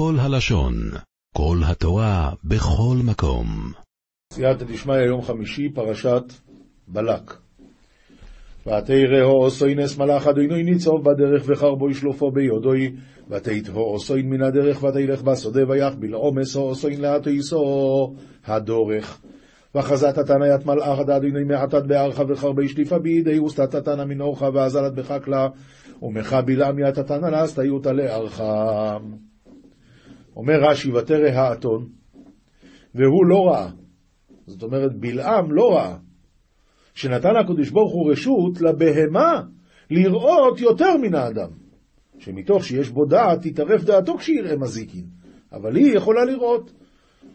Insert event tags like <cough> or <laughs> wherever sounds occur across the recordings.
כל הלשון, כל התורה, בכל מקום. סייעתא דשמיא, יום חמישי, פרשת בלק. ותרא סוינס מלאך אדוני ניצוב בדרך וחרבו ישלופו ביודוי ותתהו סוין מן הדרך ותלך בשדה ויח בלעומס סוין להתיסו הדורך וחזת התנאיית מלאך אדוני מעטת בארכה וחרבי שליפה בידי וסתת תנא מנורך ועזלת בחקלה ומחה בלעם יתתנא להסתיותא לארכה. אומר רש"י ותרא האתון והוא לא ראה זאת אומרת בלעם לא ראה שנתן הקדוש ברוך הוא רשות לבהמה לראות יותר מן האדם. שמתוך שיש בו דעת, תתערף דעתו כשיראה מזיקין. אבל היא יכולה לראות.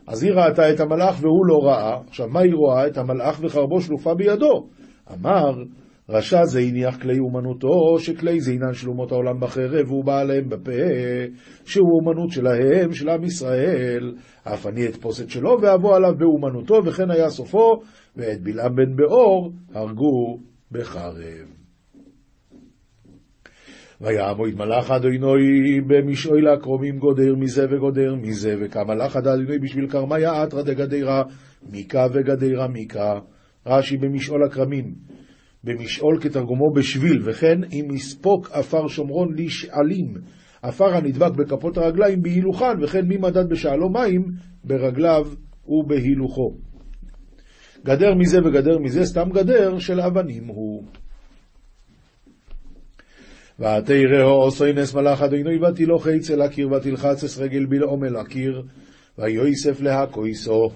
אז היא ראתה את המלאך והוא לא ראה. עכשיו, מה היא רואה? את המלאך וחרבו שלופה בידו. אמר, רשע זה הניח כלי אומנותו, שכלי זה עניין של אומות העולם בחרב, והוא בא עליהם בפה, שהוא אומנות שלהם, של עם ישראל. אף אני אתפוס את שלו ואבוא עליו באומנותו, וכן היה סופו, ואת בלעם בן באור הרגו בחרב. ויעמוד מלאך אדוני במשעול הקרומים גודר מזה וגודר מזה, וכמלאך אדוני בשביל כרמיה אתרא דגדרה מיקה וגדרה מיקה. רש"י במשעול הכרמים, במשעול כתרגומו בשביל, וכן אם יספוק עפר שומרון לשעלים, עפר הנדבק בכפות הרגליים בהילוכן, וכן מי מדד בשעלו מים ברגליו ובהילוכו. גדר מזה וגדר מזה, סתם גדר של אבנים הוא. ותראהו סוינס מלאך אדוני ותילוך אצל הקיר ותלחץ אס רגל בלעום אל הקיר ויוסף להכויסו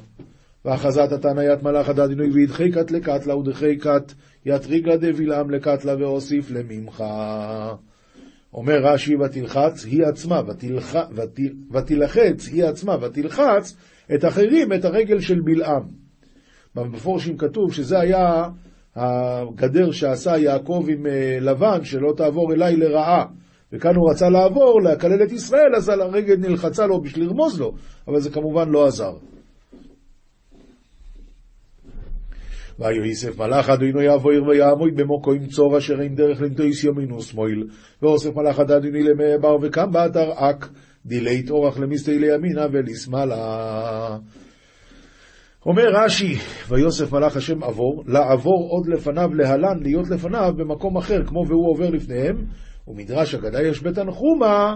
ואחזת התניית מלאך אדוני וידחקת לקטלה ודחקת יטריגה דבלעם לקטלה ואוסיף לממך. אומר רש"י ותלחץ היא עצמה ותלח... ותל... ותלחץ היא עצמה ותלחץ את אחרים את הרגל של בלעם. במפורשים כתוב שזה היה הגדר שעשה יעקב עם אה, לבן, שלא תעבור אליי לרעה. וכאן הוא רצה לעבור, לקלל את ישראל, אז הרגל נלחצה לו בשביל לרמוז לו, אבל זה כמובן לא עזר. ויוסף מלאך אדוני יבויר ויעמוד במוקו עם צור אשר אין דרך לנטויס ימין ושמאל. ואוסף מלאך אדוני למי בר וקם באתר אק דילית אורח למסתי לימינה ולשמאלה. אומר רש"י, ויוסף מלאך השם עבור, לעבור עוד לפניו להלן, להיות לפניו במקום אחר, כמו והוא עובר לפניהם, ומדרש אגדה יש בתנחומה,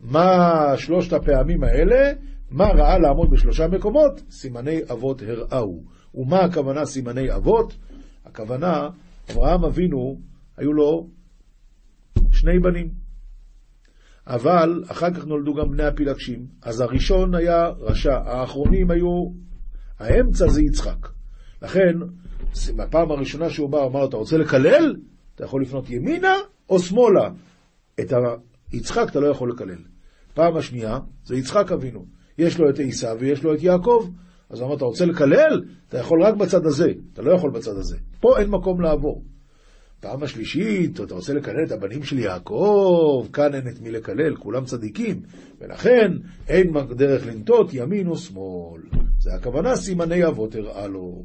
מה שלושת הפעמים האלה, מה ראה לעמוד בשלושה מקומות? סימני אבות הראו. ומה הכוונה סימני אבות? הכוונה, אברהם אבינו, היו לו שני בנים. אבל אחר כך נולדו גם בני הפילגשים. אז הראשון היה רשע, האחרונים היו האמצע זה יצחק. לכן, בפעם הראשונה שהוא בא, אמר, אתה רוצה לקלל? אתה יכול לפנות ימינה או שמאלה. את יצחק אתה לא יכול לקלל. פעם השנייה, זה יצחק אבינו. יש לו את עשיו ויש לו את יעקב. אז הוא אמר, אתה רוצה לקלל? אתה יכול רק בצד הזה, אתה לא יכול בצד הזה. פה אין מקום לעבור. פעם השלישית, אתה רוצה לקלל את הבנים של יעקב, כאן אין את מי לקלל, כולם צדיקים, ולכן אין דרך לנטות ימין או שמאל. זה הכוונה סימני אבות הראה לו.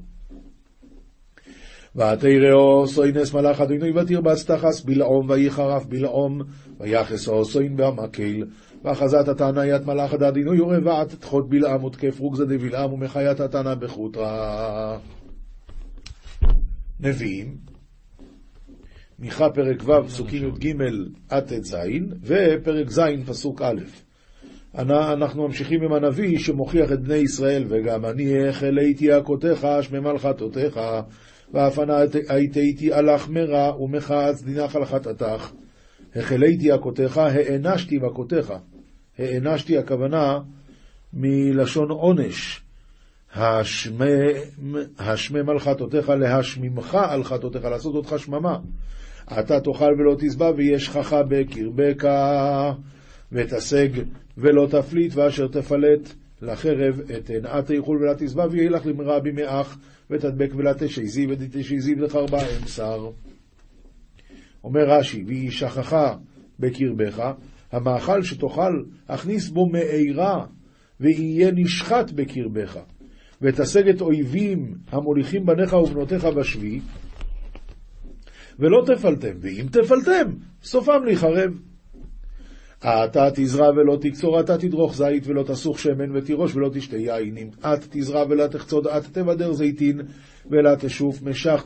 ותראו סוינס מלאך אדוני ותרבץ תחס בלעום ויחרף בלעום ויחסו סוין במקל ואחזת התנאיית מלאך אדוני ורבעת תחות בלעם ותקף רוגזה דבלעם ומחיית התנא בחוטרה. נביאים, מיכה פרק ו' פסוקים י"ג עד ט"ז ופרק ז' פסוק א'. אנחנו ממשיכים עם הנביא שמוכיח את בני ישראל, וגם אני החליתי הכותיך, שמי מלכתותיך, ואף אנא הייתי הלך מרע ומחץ דינך על חטאתך. החליתי הכותיך, הענשתי בכותיך. הענשתי הכוונה מלשון עונש. השמי מלכתותיך להשמימך על חטאותיך, לעשות אותך שממה. אתה תאכל ולא תשבע ויש חכה בקרבך. ותשג ולא תפליט, ואשר תפלט לחרב אתן. את תאכול ולה תשבע, ויהי לך למרע במאח, ותדבק ולה תשעזי, ותשעזי לחרבה אמסר. אומר רש"י, והיא שכחה בקרבך, המאכל שתאכל, הכניס בו מאירה, ויהיה נשחט בקרבך. ותשג את אויבים המוליכים בניך ובנותיך בשבי, ולא תפלתם, ואם תפלתם, סופם להיחרב. אתה תזרע ולא תקצור, אתה תדרוך זית ולא תסוך שמן ותירוש ולא תשתה יין. אם את תזרע ולא תחצוד, את תבדר זיתין ולא תשוף משך,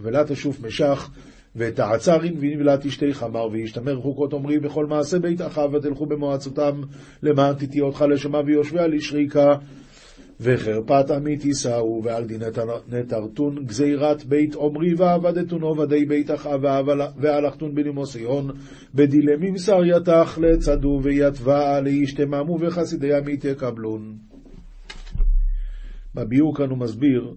ולא תשוף משך ותעצר ענבין ולא תשתה חמר וישתמר חוקות אומרי בכל מעשה בית אחאב ותלכו במועצותם למען תתהיה אותך לשמה ויושביה לשריקה וחרפת עמית יישאו, ועל די נטרתון גזירת בית עמרי ועבדתון עובדי בית אחאב והלכתון בנימו ציון, בדילמים שר יתך לצדו ויתבע לישתממו וחסידי עמית יקבלון. בביאור כאן הוא מסביר,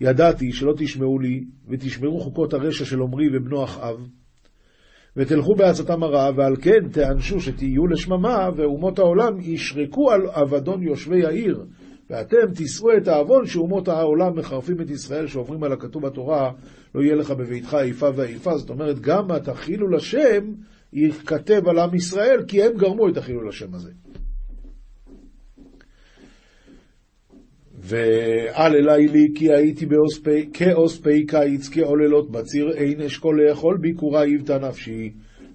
ידעתי שלא תשמעו לי, ותשמרו חוקות הרשע של עמרי ובנו אחאב, ותלכו בעצתם הרעה, ועל כן תענשו שתהיו לשממה, ואומות העולם ישרקו על אבדון יושבי העיר, ואתם תישאו את העוון שאומות העולם מחרפים את ישראל, שעוברים על הכתוב בתורה, לא יהיה לך בביתך איפה ואיפה. זאת אומרת, גם את החילול השם ייכתב על עם ישראל, כי הם גרמו את החילול השם הזה. ואל אלי לי כי הייתי כעוס פי קיץ, כעוללות בציר, אין אשכול לאכול ביקורה היוותה נפשי.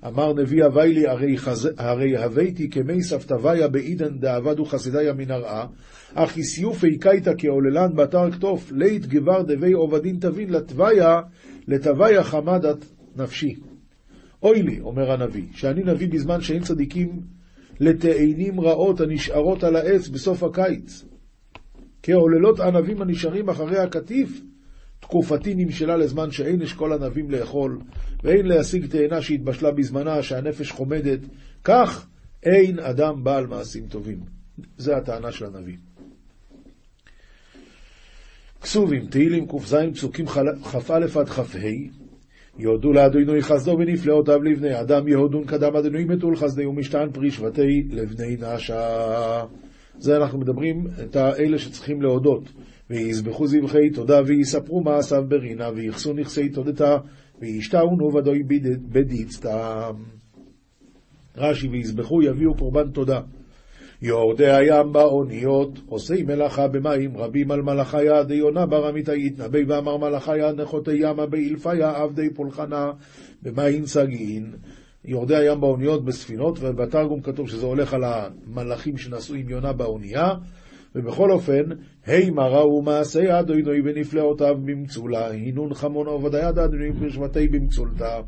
אמר נביא הווי לי, הרי, חז... הרי הוויתי כמי סבתוויה בעידן דאבדו חסידיה מן הרעה, אך יסיופי קייתא כעוללן באתר כתוף, לית גבר דבי עובדין תבין לתוויה, לתוויה חמדת נפשי. אוי לי, אומר הנביא, שאני נביא בזמן שאין צדיקים לתאנים רעות הנשארות על העץ בסוף הקיץ. כעוללות ענבים הנשארים אחרי הקטיף, תקופתי נמשלה לזמן שאין אשכול ענבים לאכול, ואין להשיג תאנה שהתבשלה בזמנה, שהנפש חומדת, כך אין אדם בעל מעשים טובים. זה הטענה של הנביא. כסובים, תהילים ק"ז, פסוקים כ"א עד כ"ה, יודו לאדוני חסדו ונפלאותיו לבני אדם, יהודון קדם אדוני מתול חסדי ומשתן פרי שבטי לבני נשה. זה אנחנו מדברים את האלה שצריכים להודות. ויזבחו זבחי תודה ויספרו מעשיו ברינה ויחסו נכסי תודתה וישתאו נובדוי בדיצתם. רש"י ויזבחו יביאו קורבן תודה. יורדי הים באוניות, עושי מלאכה במים רבים על מלאכיה דיונה בר אמיתי יתנבא ואמר מלאכיה נחותי ימה באילפיה עבדי פולחנה במים סגין. יורדי הים באוניות בספינות, ובתרגום כתוב שזה הולך על המלאכים שנסעו עם יונה באונייה, ובכל אופן, הימה ראו מעשי אדוני ונפלאותיו במצולה, הנון חמון עובדיה אדוני פרשמתי במצולתה.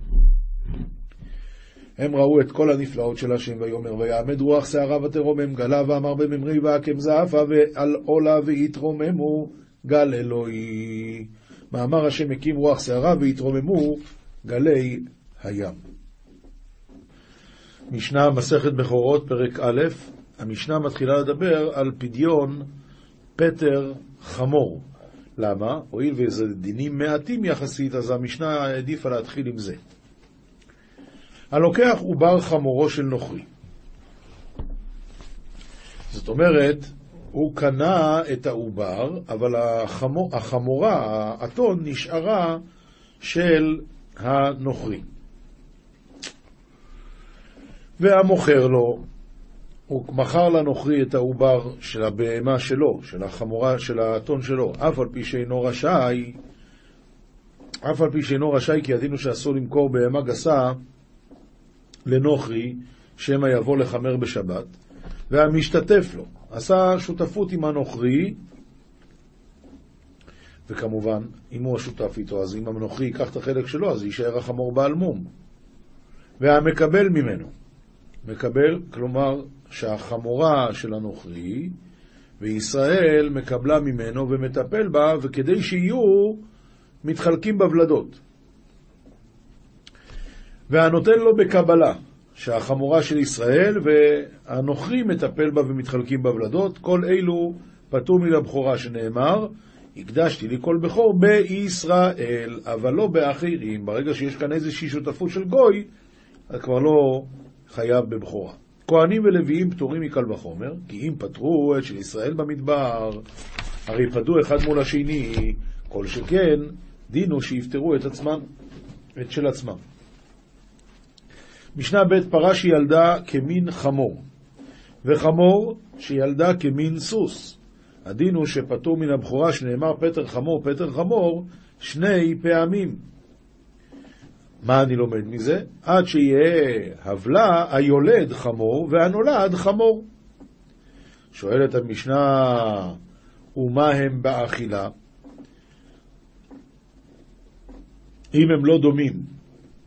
הם ראו את כל הנפלאות של השם, ויאמר ויעמד רוח שערה ותרומם גלה, ואמר בממרי ועקם זעפה, ועל עולה ויתרוממו גל אלוהי. מאמר השם הקים רוח שערה והתרוממו גלי הים. משנה מסכת בכורות, פרק א', המשנה מתחילה לדבר על פדיון פטר חמור. למה? הואיל וזה דינים מעטים יחסית, אז המשנה העדיפה להתחיל עם זה. הלוקח עובר חמורו של נוכרי. זאת אומרת, הוא קנה את העובר, אבל החמור, החמורה, האתון, נשארה של הנוכרי. והמוכר לו, הוא מכר לנוכרי את העובר של הבהמה שלו, של החמורה, של האתון שלו, אף על פי שאינו רשאי, אף על פי שאינו רשאי, כי ידינו שאסור למכור בהמה גסה לנוכרי, שמא יבוא לחמר בשבת, והמשתתף לו, עשה שותפות עם הנוכרי, וכמובן, אם הוא השותף איתו, אז אם הנוכרי ייקח את החלק שלו, אז יישאר החמור בעל מום. והמקבל ממנו, מקבל, כלומר, שהחמורה של הנוכרי, וישראל מקבלה ממנו ומטפל בה, וכדי שיהיו מתחלקים בוולדות. והנותן לו בקבלה, שהחמורה של ישראל והנוכרי מטפל בה ומתחלקים בוולדות, כל אלו פטור מן הבכורה שנאמר, הקדשתי לי כל בכור בישראל, אבל לא באחרים. ברגע שיש כאן איזושהי שותפות של גוי, כבר לא חייב בבכורה. כהנים ולוויים פטורים מקל וחומר, כי אם פטרו את של ישראל במדבר, הרי פדו אחד מול השני, כל שכן, דינו שיפטרו את עצמם, את של עצמם. משנה ב' פרה שילדה כמין חמור, וחמור שילדה כמין סוס. הדין הוא שפטור מן הבכורה שנאמר פטר חמור, פטר חמור, שני פעמים. מה אני לומד מזה? עד שיהיה הבלה היולד חמור והנולד חמור. שואלת המשנה, ומה הם באכילה? אם הם לא דומים,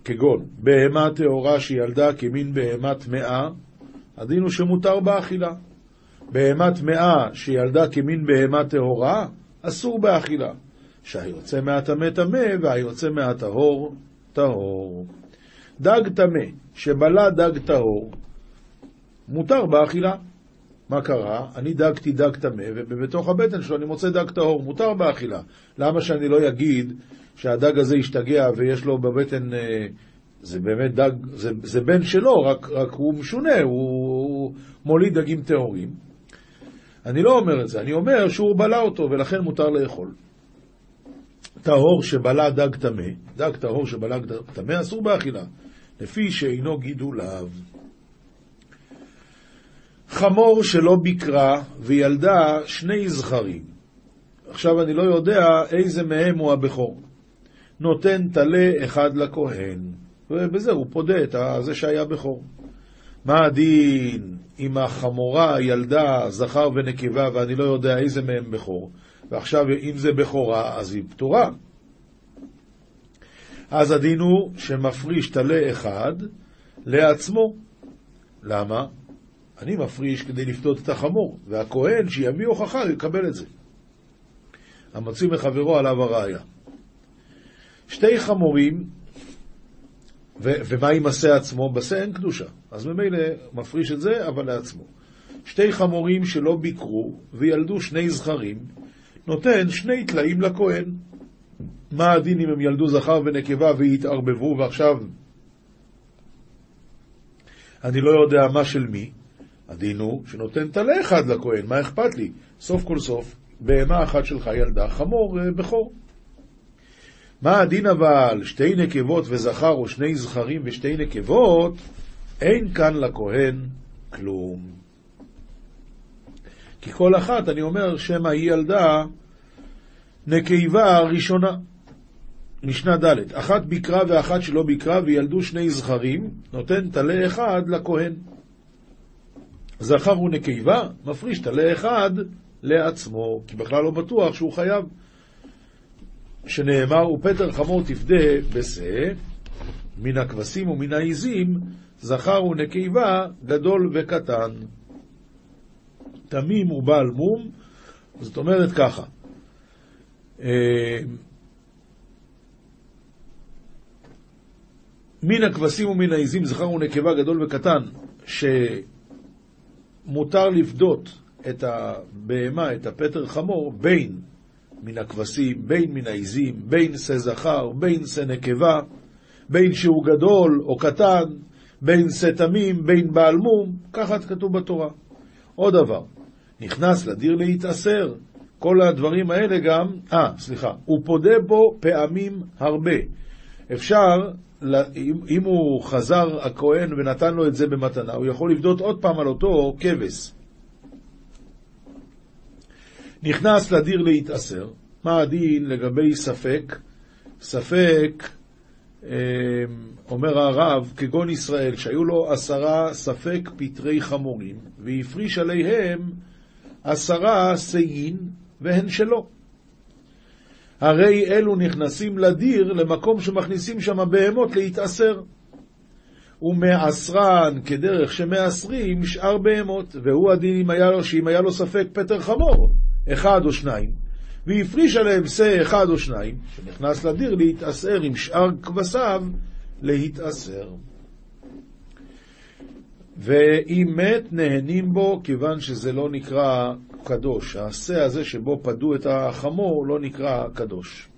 כגון בהמה טהורה שילדה כמין בהמה טמאה, הדין הוא שמותר באכילה. בהמה טמאה שילדה כמין בהמה טהורה, אסור באכילה. שהיוצא מהטמא טמא והיוצא מהטהור טהור. דג טמא שבלע דג טהור, מותר באכילה. מה קרה? אני דגתי דג טמא, ובתוך הבטן שלו אני מוצא דג טהור, מותר באכילה. למה שאני לא אגיד שהדג הזה השתגע ויש לו בבטן, אה, זה באמת דג, זה, זה בן שלו, רק, רק הוא משונה, הוא מוליד דגים טהורים. אני לא אומר את זה, אני אומר שהוא בלע אותו ולכן מותר לאכול. טהור שבלע דג טמא, דג טהור שבלע דג טמא אסור באכילה, לפי שאינו גידוליו. חמור שלא ביקרה וילדה שני זכרים. עכשיו אני לא יודע איזה מהם הוא הבכור. נותן טלה אחד לכהן, ובזה הוא פודה את זה שהיה בכור. מה הדין אם החמורה ילדה זכר ונקבה ואני לא יודע איזה מהם בכור? ועכשיו אם זה בכורה אז היא פטורה. אז הדין הוא שמפריש טלה אחד לעצמו. למה? אני מפריש כדי לפדות את החמור, והכהן שיביא הוכחה יקבל את זה. המצוי מחברו עליו הראיה. שתי חמורים, ו- ומה עם השה עצמו? בשה אין קדושה, אז ממילא מפריש את זה, אבל לעצמו. שתי חמורים שלא ביקרו וילדו שני זכרים, נותן שני טלאים לכהן. מה הדין אם הם ילדו זכר ונקבה והתערבבו, ועכשיו אני לא יודע מה של מי? הדין הוא שנותן טלה אחד לכהן, מה אכפת לי? סוף כל סוף, בהמה אחת שלך ילדה חמור אה, בכור. מה הדין אבל, שתי נקבות וזכר או שני זכרים ושתי נקבות, אין כאן לכהן כלום. כי כל אחת, אני אומר, שמא היא ילדה נקבה ראשונה. משנה ד' אחת ביקרה ואחת שלא ביקרה וילדו שני זכרים, נותן טלה אחד לכהן. זכר ונקבה, מפריש טלה אחד לעצמו, כי בכלל לא בטוח שהוא חייב. שנאמר, ופטר חמור תפדה בשה, מן הכבשים ומן העיזים, זכר ונקבה, גדול וקטן. תמים ובעל מום, זאת אומרת ככה, אה, מן הכבשים ומן העיזים, זכר ונקבה, גדול וקטן, שמותר לפדות את הבהמה, את הפטר חמור, בין מן הכבשים, בין מן העיזים, בין שא זכר, בין שא נקבה, בין שהוא גדול או קטן, בין שא תמים, בין בעל מום, ככה כתוב בתורה. עוד דבר, נכנס לדיר להתעשר, כל הדברים האלה גם, אה, סליחה, הוא פודה בו פעמים הרבה. אפשר, אם הוא חזר הכהן ונתן לו את זה במתנה, הוא יכול לבדות עוד פעם על אותו כבש. נכנס לדיר להתעשר, מה הדין לגבי ספק? ספק, אמ, אומר הרב, כגון ישראל, שהיו לו עשרה ספק פטרי חמורים, והפריש עליהם עשרה סיין, והן שלו. הרי אלו נכנסים לדיר למקום שמכניסים שם בהמות להתעשר. ומעשרן כדרך שמעשרים שאר בהמות, והוא הדין אם היה לו, שאם היה לו ספק פטר חמור, אחד או שניים, והפריש עליהם שא אחד או שניים, שנכנס לדיר להתעשר עם שאר כבשיו, להתעשר. ואם מת, נהנים בו, כיוון שזה לא נקרא קדוש. השא הזה שבו פדו את החמור לא נקרא קדוש.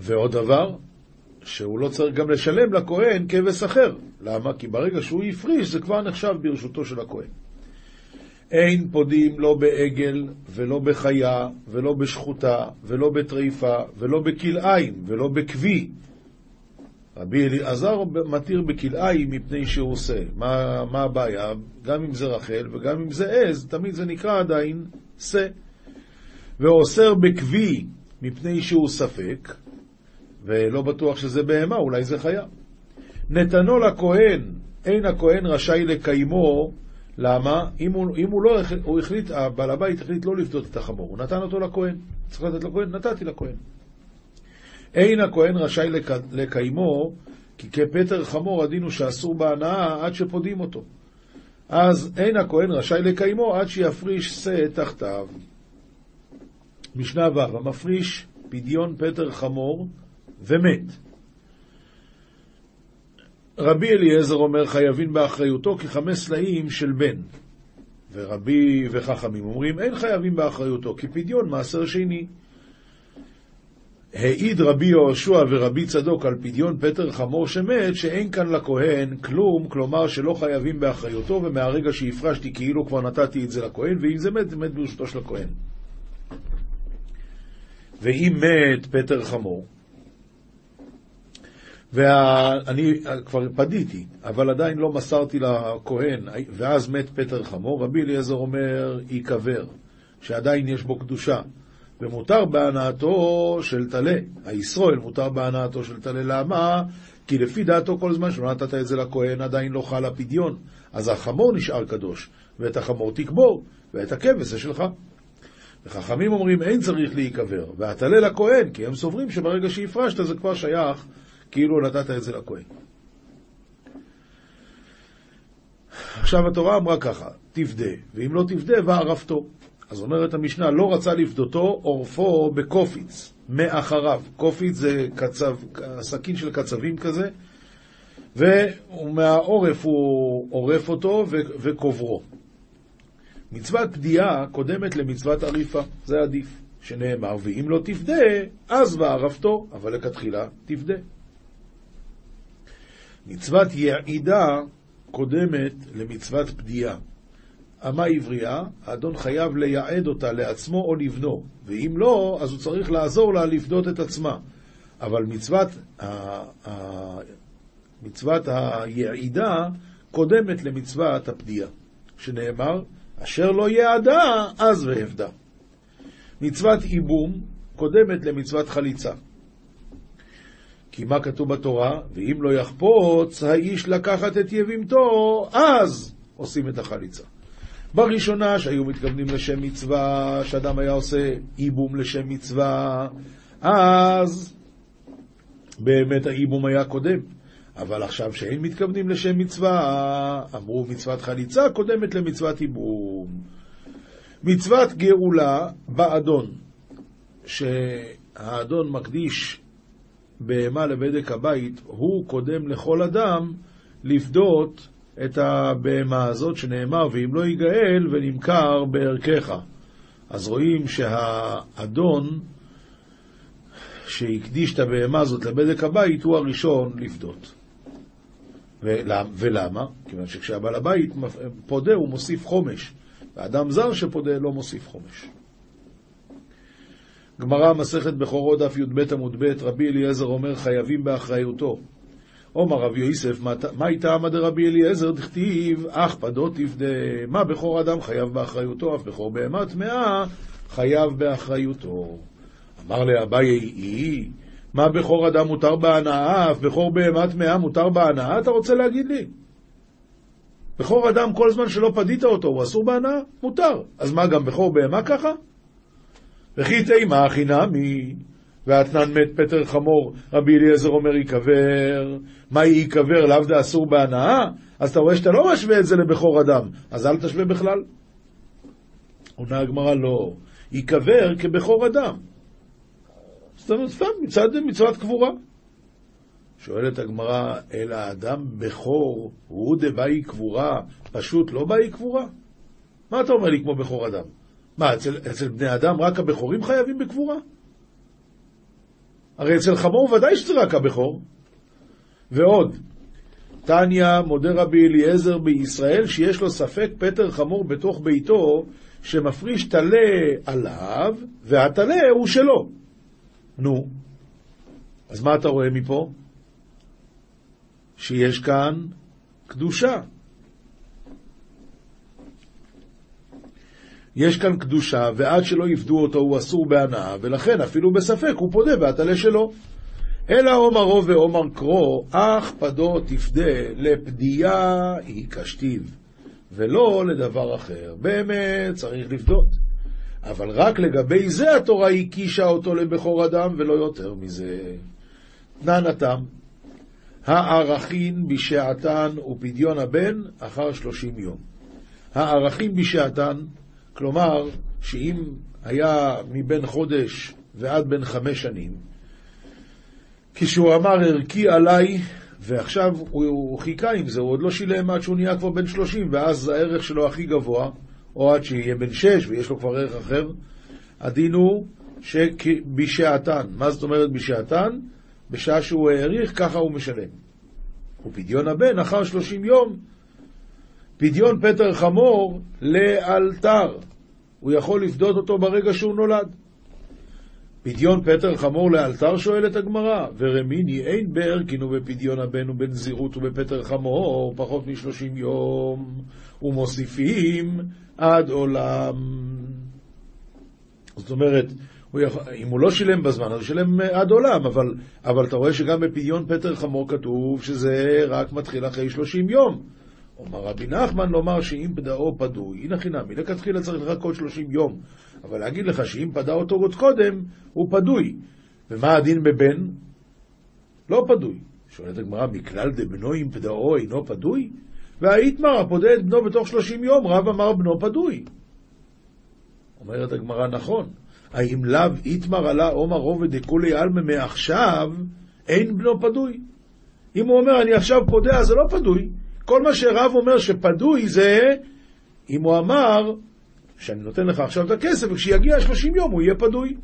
ועוד דבר, שהוא לא צריך גם לשלם לכהן כבש אחר. למה? כי ברגע שהוא הפריש זה כבר נחשב ברשותו של הכהן. אין פודים לא בעגל, ולא בחיה, ולא בשחוטה, ולא בטריפה, ולא בכלאיים, ולא בכבי. רבי אליעזר מתיר בכלאיים מפני שהוא עושה. מה, מה הבעיה? גם אם זה רחל וגם אם זה עז, תמיד זה נקרא עדיין שא. ואוסר בכבי מפני שהוא ספק, ולא בטוח שזה בהמה, אולי זה חיה. נתנו לכהן, אין הכהן רשאי לקיימו, למה? אם הוא, אם הוא לא, הוא החליט, הבעל הבית החליט לא לפדות את החמור, הוא נתן אותו לכהן. צריך לתת לכהן? נתתי לכהן. אין הכהן רשאי לק... לקיימו, כי כפטר חמור הדין הוא שאסור בהנאה עד שפודים אותו. אז אין הכהן רשאי לקיימו עד שיפריש שא תחתיו. משנה ו' המפריש פדיון פטר חמור ומת. רבי אליעזר אומר חייבים באחריותו כחמש סלעים של בן. ורבי וחכמים אומרים אין חייבים באחריותו כפדיון מעשר שני. העיד רבי יהושע ורבי צדוק על פדיון פטר חמור שמת, שאין כאן לכהן כלום, כלומר שלא חייבים באחריותו, ומהרגע שהפרשתי כאילו כבר נתתי את זה לכהן, ואם זה מת, זה מת ברשותו של הכהן. ואם מת פטר חמור, ואני כבר פדיתי, אבל עדיין לא מסרתי לכהן, ואז מת פטר חמור, רבי אליעזר אומר, ייקבר, שעדיין יש בו קדושה. ומותר בהנאתו של טלה. הישרואל מותר בהנאתו של טלה. למה? כי לפי דעתו כל זמן שלא נתת את זה לכהן עדיין לא חל הפדיון. אז החמור נשאר קדוש, ואת החמור תקבור, ואת הכבש זה שלך. וחכמים אומרים אין צריך להיקבר, והטלה לכהן, כי הם סוברים שברגע שהפרשת זה כבר שייך, כאילו נתת את זה לכהן. עכשיו התורה אמרה ככה, תפדה, ואם לא תפדה, וערפתו. אז אומרת המשנה, לא רצה לפדותו עורפו בקופיץ, מאחריו. קופיץ זה קצב, סכין של קצבים כזה, ומהעורף הוא עורף אותו וקוברו. מצוות פדיעה קודמת למצוות עריפה, זה עדיף, שנאמר, ואם לא תפדה, אז וערפתו, אבל לכתחילה תפדה. מצוות יעידה קודמת למצוות פדיעה. אמה עברייה, האדון חייב לייעד אותה לעצמו או לבנו, ואם לא, אז הוא צריך לעזור לה לפדות את עצמה. אבל מצוות, מצוות היעידה קודמת למצוות הפדיעה, שנאמר, אשר לא יעדה, אז ואבדה. מצוות ייבום קודמת למצוות חליצה. כי מה כתוב בתורה? ואם לא יחפוץ האיש לקחת את יבימתו, אז עושים את החליצה. בראשונה שהיו מתכוונים לשם מצווה, שאדם היה עושה ייבום לשם מצווה, אז באמת הייבום היה קודם. אבל עכשיו שאין מתכוונים לשם מצווה, אמרו מצוות חליצה קודמת למצוות ייבום. מצוות גאולה באדון, שהאדון מקדיש בהמה לבדק הבית, הוא קודם לכל אדם לפדות את הבהמה הזאת, שנאמר, ואם לא ייגאל ונמכר בערכך. אז רואים שהאדון שהקדיש את הבהמה הזאת לבדק הבית, הוא הראשון לפדות. ולמה? כיוון שכשהבעל הבית פודה הוא מוסיף חומש, ואדם זר שפודה לא מוסיף חומש. גמרא, מסכת בכורות, דף י"ב עמוד ב', רבי אליעזר אומר חייבים באחריותו. עומר רב יוסף, מה איתה עמד רבי אליעזר דכתיב, אך פדות תפדה, מה בכור אדם חייב באחריותו, אף בכור בהמה טמאה חייב באחריותו. אמר לאביי אי, מה בכור אדם מותר בהנאה, אף בכור בהמה טמאה מותר בהנאה, אתה רוצה להגיד לי? בכור אדם כל זמן שלא פדית אותו, הוא אסור בהנאה? מותר. אז מה, גם בכור בהמה ככה? וכי תימה חינמי. ואתנן מת פטר חמור, רבי אליעזר אומר ייקבר, מה ייקבר לאו דאסור בהנאה? אז אתה רואה שאתה לא משווה את זה לבכור אדם, אז אל תשווה בכלל. עונה הגמרא לא, ייקבר כבכור אדם. זאת אומרת, סתם מצד מצוות קבורה. שואלת הגמרא, אלא אדם בכור, הוא דבאי קבורה, פשוט לא באי קבורה? מה אתה אומר לי כמו בכור אדם? מה, אצל, אצל בני אדם רק הבכורים חייבים בקבורה? הרי אצל חמור ודאי שזה רק הבכור. ועוד, תניא מודה רבי אליעזר בישראל שיש לו ספק פטר חמור בתוך ביתו שמפריש טלה עליו והטלה הוא שלו. נו, אז מה אתה רואה מפה? שיש כאן קדושה. יש כאן קדושה, ועד שלא יפדו אותו הוא אסור בהנאה, ולכן אפילו בספק הוא פודה והטלה שלו. אלא עומרו ועומר קרו, אך פדו תפדה לפדיה היא כשתיב, ולא לדבר אחר. באמת צריך לפדות. אבל רק לגבי זה התורה הקישה אותו לבכור אדם, ולא יותר מזה. תננתם, הערכין בשעתן ופדיון הבן אחר שלושים יום. הערכים בשעתן, כלומר, שאם היה מבין חודש ועד בין חמש שנים, כשהוא אמר ערכי עליי, ועכשיו הוא חיכה עם זה, הוא עוד לא שילם עד שהוא נהיה כבר בן שלושים, ואז הערך שלו הכי גבוה, או עד שיהיה בן שש ויש לו כבר ערך אחר, הדין הוא שבשעתן. מה זאת אומרת בשעתן? בשעה שהוא העריך, ככה הוא משלם. ופדיון הבן אחר שלושים יום. פדיון פטר חמור לאלתר. הוא יכול לפדות אותו ברגע שהוא נולד. פדיון פטר חמור לאלתר שואלת הגמרא, ורמיני אין בערכינו בפדיון הבן ובנזירות ובפטר חמור פחות משלושים יום, ומוסיפים עד עולם. זאת אומרת, הוא יכול, אם הוא לא שילם בזמן, אז הוא שילם עד עולם, אבל, אבל אתה רואה שגם בפדיון פטר חמור כתוב שזה רק מתחיל אחרי שלושים יום. אומר רבי נחמן לומר שאם פדאו פדוי, הנה חינמי, לכתחילה צריך לחכות שלושים יום. אבל להגיד לך שאם פדה אותו עוד קודם, הוא פדוי. ומה הדין בבן? לא פדוי. שואלת הגמרא, מכלל דבנו אם פדאו אינו פדוי? והאיתמר הפודה את בנו בתוך שלושים יום, רב אמר בנו פדוי. אומרת הגמרא, נכון. האם לאו איתמר עלה עומר רובד דכולי עלמא מעכשיו, אין בנו פדוי? אם הוא אומר, אני עכשיו פודה, אז זה לא פדוי. כל מה שרב אומר שפדוי זה אם הוא אמר שאני נותן לך עכשיו את הכסף, וכשיגיע 30 יום הוא יהיה פדוי.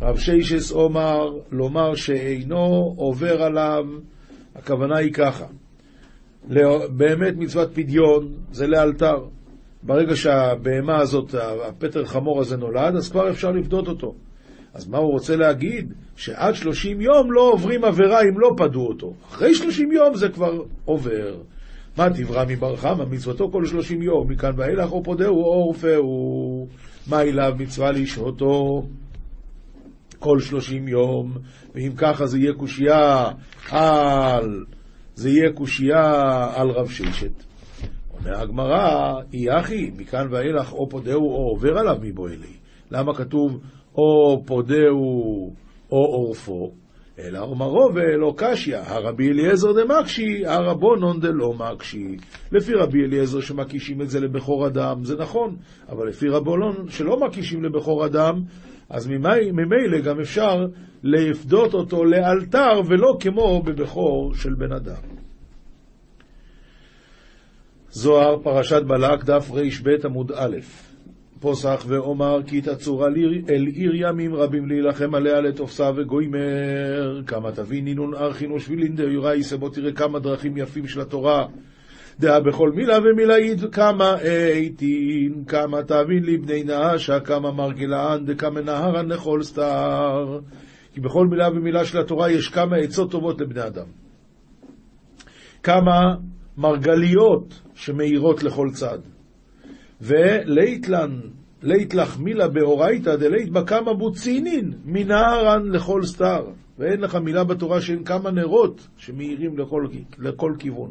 רב שיישס אומר, לומר שאינו עובר עליו, הכוונה היא ככה, באמת מצוות פדיון זה לאלתר. ברגע שהבהמה הזאת, הפטר חמור הזה נולד, אז כבר אפשר לפדות אותו. אז מה הוא רוצה להגיד? שעד 30 יום לא עוברים עבירה אם לא פדו אותו. אחרי 30 יום זה כבר עובר. מה תברא מבר חמא? מצוותו כל 30 יום, מכאן ואילך או פודהו או עורפהו. מה אליו מצווה לשהותו כל 30 יום, ואם ככה זה יהיה קושייה על... זה יהיה קושייה על רב ששת. עונה הגמרא, אי אחי, מכאן ואילך או פודהו או עובר עליו מבוא אלי. למה כתוב או פודהו או עורפו, אלא אומרו ולא קשיא, הרבי אליעזר דמקשי, הרבונון דלא מקשי. לפי רבי אליעזר שמקישים את זה לבכור אדם, זה נכון, אבל לפי רבונון שלא מקישים לבכור אדם, אז ממילא גם אפשר לפדות אותו לאלתר, ולא כמו בבכור של בן אדם. זוהר, פרשת בלק, דף רב עמוד א' פוסח ואומר כי תצור אל עיר ימים רבים להילחם עליה לתופסה וגוימר. כמה תביא נינון ארכין ושבילין דיוראי סבו תראה כמה דרכים יפים של התורה. דעה בכל מילה ומילה עיד כמה אייטין כמה תבין לי בני נאשה כמה מרגלען דכמה נהרן לכל סתר. כי בכל מילה ומילה של התורה יש כמה עצות טובות לבני אדם. כמה מרגליות שמאירות לכל צד ולייטלן, לית לך מילה באורייתא דלית כמה בוצינין מנהרן לכל סתר. ואין לך מילה בתורה שאין כמה נרות שמאירים לכל, לכל כיוון.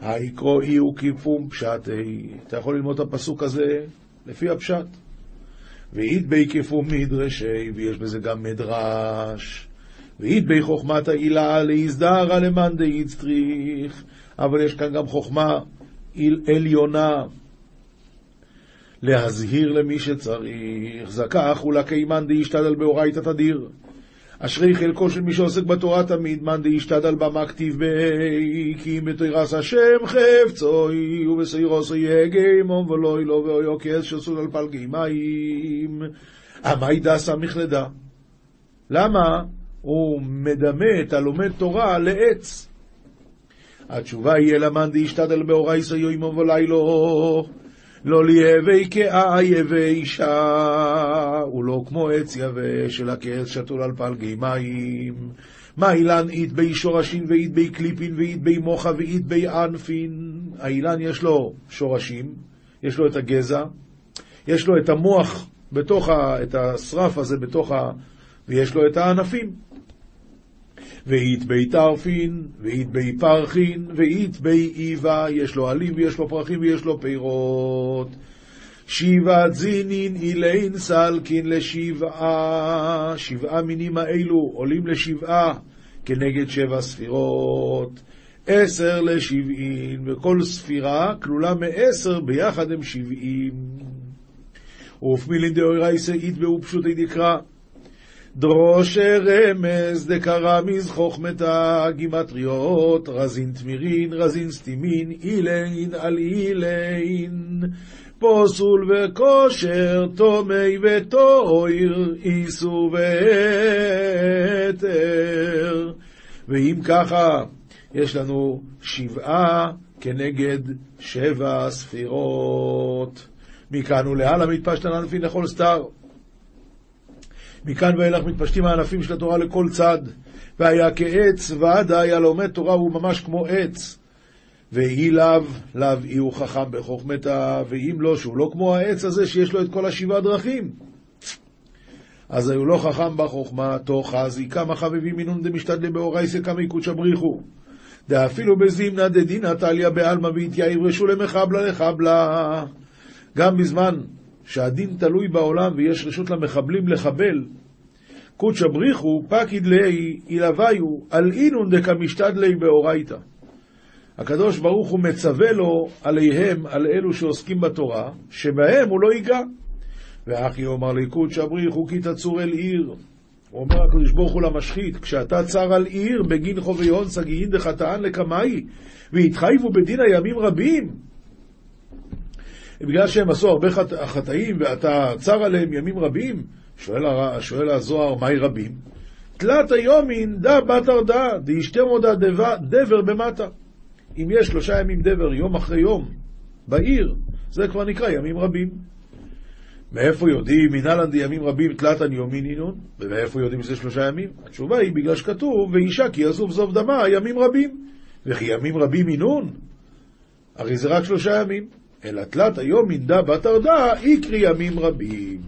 היקרוא אי וכיפום פשטי. אתה יכול ללמוד את הפסוק הזה לפי הפשט. ואית בי כיפום מדרשי, ויש בזה גם מדרש. ואית בי חוכמת העילה להזדהרה למאן דאיצטריך. אבל יש כאן גם חוכמה עליונה. להזהיר למי שצריך. זכך ולקיימן דאישתדל באורייתא תדיר. אשרי חלקו של מי שעוסק בתורה תמיד, מאן דאישתדל במה כתיב בי, כי אם בתרס השם חפצוי, ובשעירוסו יהיה מום ולא אלו ואויו כעז שסול על פלגי מים. עמי דסה מכלדה. למה הוא מדמה את הלומד תורה לעץ? התשובה היא אלא מאן דאישתדל באורייסו יוימו ולילו. לא ליהווה כאה יבשה, הוא לא כמו עץ יבש, אלא כעץ שתול על פלגי מים. מה אילן אית בי שורשים ואית בי קליפין ואית בי מוחה ואית בי ענפין? האילן יש לו שורשים, יש לו את הגזע, יש לו את המוח בתוך ה... את השרף הזה בתוך ה... ויש לו את הענפים. ואית בי טרפין, ואית בי פרחין, ואית בי איבה, יש לו עלים ויש לו פרחים ויש לו פירות. שבעת זינין אילין סלקין לשבעה, שבעה מינים האלו עולים לשבעה כנגד שבע ספירות. עשר לשבעין, וכל ספירה כלולה מעשר, ביחד הם שבעים. ופמילין דאורייסא איתבעו פשוטי דקרא. דרוש רמז דקרא מזחוכמתה גימטריות, רזין תמירין, רזין סתימין, אילין על אילין. פוסול וכושר, טומי וטויר, איסור והתר. ואם ככה, יש לנו שבעה כנגד שבע ספירות. מכאן ולהלאה מתפשטן ענפים לכל סתר. מכאן ואילך מתפשטים הענפים של התורה לכל צד. והיה כעץ, ועדה לומד תורה הוא ממש כמו עץ. ואי לאו, לאו אי הוא חכם בחוכמתה, ואם לא, שהוא לא כמו העץ הזה שיש לו את כל השבעה דרכים. אז היו לא חכם בחוכמה, תוך חזי כמה חביבים מינון דמשתדלי באורייסא כמה יקודשא בריחו. דאפילו בזימנא דדינא טליא בעלמא והתיירשו למחבלה לחבלה. גם בזמן שהדין תלוי בעולם ויש רשות למחבלים לחבל, קודשא בריחו פקיד ליה אילוויו על אינון דקמשתדלי באורייתא. הקדוש ברוך הוא מצווה לו עליהם, על אלו שעוסקים בתורה, שבהם הוא לא ייגע. ואחי אומר לי קודשא בריחו כי תצור אל עיר. הוא אומר הקדוש ברוך הוא למשחית, כשאתה צר על עיר בגין חובי הון סגיין דחתאן לקמאי, והתחייבו בדין הימים רבים, בגלל שהם עשו הרבה חט... חטאים ואתה צר עליהם ימים רבים, שואל, הר... שואל הזוהר, מהי רבים? תלת היומין דה בתר דה, דאשתמודה דבר במטה. אם יש שלושה ימים דבר יום אחרי יום בעיר, זה כבר נקרא ימים רבים. מאיפה יודעים מנהלן דימים רבים תלתן יומין אינון? ומאיפה יודעים שזה שלושה ימים? התשובה היא בגלל שכתוב, ואישה כי יזוב זוב דמה ימים רבים. וכי ימים רבים אינון? הרי זה רק שלושה ימים. אלא תלת היום מנדה בת ארדה, יקרי ימים רבים.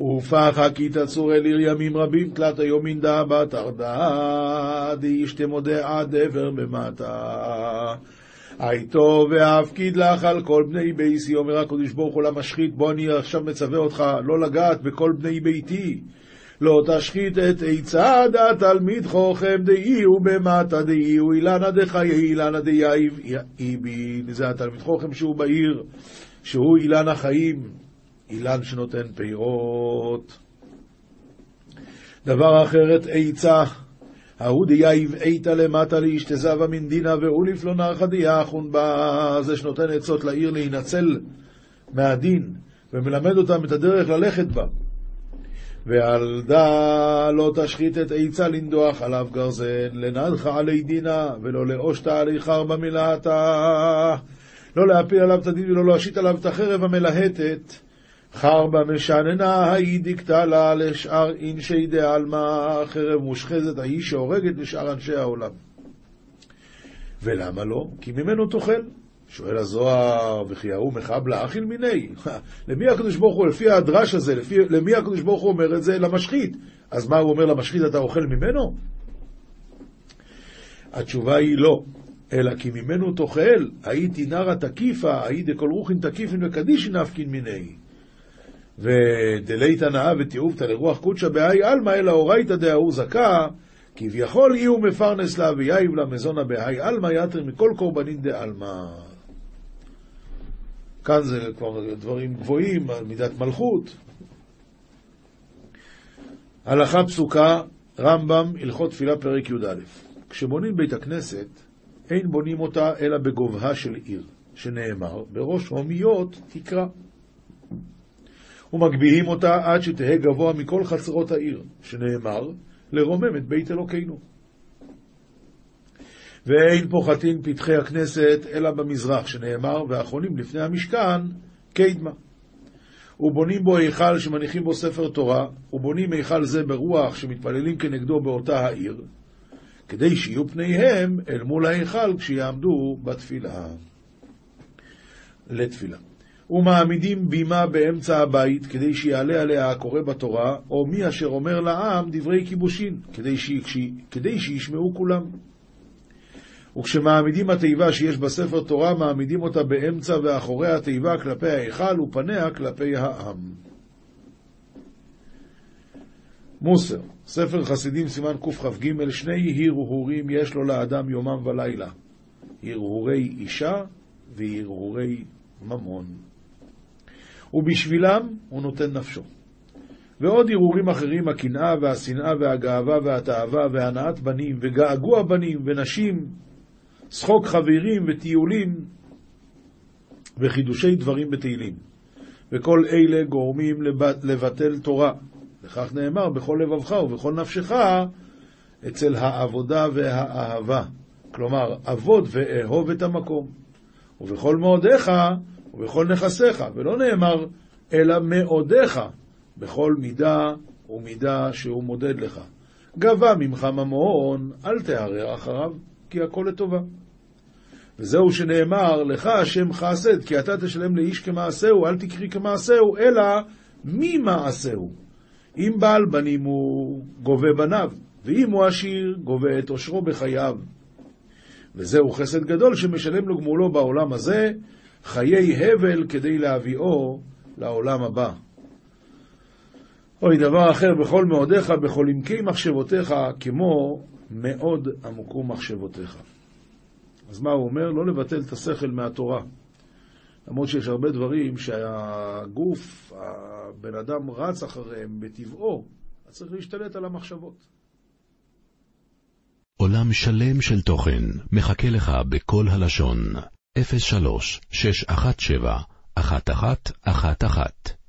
ופחה כי תצור אל עיר ימים רבים, תלת היום מנדה בת ארדה, דאישתם מודה דבר במטה. הייתו והפקיד לך על כל בני ביתי, אומר הקדוש ברוך הוא למשחית, בוא אני עכשיו מצווה אותך לא לגעת בכל בני ביתי. לא תשחית את עצה דא תלמיד חכם דאיהו במתא דאיהו אילנא דחיי אילנא דיהיב איבין. זה התלמיד חכם שהוא בעיר, שהוא אילן החיים, אילן שנותן פירות. דבר אחר את עצה, ההוא דיהיב עיטא למתא לאשתזבא מן דינא ואוליף לון ארחא דיהכון בה, זה שנותן עצות לעיר להינצל מהדין ומלמד אותם את הדרך ללכת בה. ועל דא לא תשחית את עצה לנדוח עליו גרזן, לנדחא עליה דינא, ולא לאושטא עליה חרבא מלהטא, לא להפיל עליו את הדין ולא להשית עליו את החרב המלהטת. חרבא משננא ההיא דקטלא לשאר אינשי דעלמא, חרב מושחזת ההיא שהורגת לשאר אנשי העולם. ולמה לא? כי ממנו תאכל. שואל הזוהר, וכי ההוא מחבלה אכיל מיני? <laughs> למי הקדוש ברוך הוא, לפי הדרש הזה, לפי, למי הקדוש ברוך הוא אומר את זה? למשחית. אז מה הוא אומר למשחית, אתה אוכל ממנו? התשובה היא לא, אלא כי ממנו תאכל, הייתי נרא תקיפה, היי דכל רוחין תקיפין וקדישין נפקין מיני. ודלית הנאה ותיעובתא לרוח קודשא בהאי עלמא, אלא אורייתא דההוא זכה, כביכול אי הוא מפרנס לה ויאיב לה מזונה בהאי עלמא יתר מכל קורבנין דעלמא. כאן זה כבר דברים גבוהים, מידת מלכות. הלכה פסוקה, רמב"ם, הלכות תפילה פרק י"א. כשבונים בית הכנסת, אין בונים אותה אלא בגובהה של עיר, שנאמר, בראש הומיות תקרא. ומגביהים אותה עד שתהא גבוה מכל חצרות העיר, שנאמר, לרומם את בית אלוקינו. ואין פוחתין פתחי הכנסת אלא במזרח, שנאמר, והאחרונים לפני המשכן, קדמה. ובונים בו היכל שמניחים בו ספר תורה, ובונים היכל זה ברוח שמתפללים כנגדו באותה העיר, כדי שיהיו פניהם אל מול ההיכל כשיעמדו בתפילה. לתפילה. ומעמידים בימה באמצע הבית, כדי שיעלה עליה הקורא בתורה, או מי אשר אומר לעם דברי כיבושין, כדי, ש... כדי שישמעו כולם. וכשמעמידים התיבה שיש בספר תורה, מעמידים אותה באמצע ואחורי התיבה כלפי ההיכל ופניה כלפי העם. מוסר, ספר חסידים סימן קכ"ג, שני הרהורים יש לו לאדם יומם ולילה, הרהורי אישה והרהורי ממון. ובשבילם הוא נותן נפשו. ועוד הרהורים אחרים, הקנאה והשנאה והגאווה והתאווה והנאת בנים וגעגוע בנים ונשים, שחוק חברים וטיולים וחידושי דברים בתהילים. וכל אלה גורמים לבטל תורה. וכך נאמר, בכל לבבך ובכל נפשך, אצל העבודה והאהבה. כלומר, עבוד ואהוב את המקום. ובכל מאודיך ובכל נכסיך, ולא נאמר, אלא מאודיך, בכל מידה ומידה שהוא מודד לך. גבה ממך ממון, אל תערער אחריו, כי הכל לטובה. וזהו שנאמר, לך השם חסד, כי אתה תשלם לאיש כמעשהו, אל תקרי כמעשהו, אלא ממעשהו. אם בעל בנים הוא גובה בניו, ואם הוא עשיר, גובה את עושרו בחייו. וזהו חסד גדול שמשלם לו גמולו בעולם הזה, חיי הבל כדי להביאו לעולם הבא. אוי, דבר אחר, בכל מאודיך, בכל עמקי מחשבותיך, כמו מאוד עמוקו מחשבותיך. אז מה הוא אומר? לא לבטל את השכל מהתורה. למרות שיש הרבה דברים שהגוף, הבן אדם רץ אחריהם בטבעו, אז צריך להשתלט על המחשבות. עולם שלם של תוכן מחכה לך בכל הלשון, 03 617 1111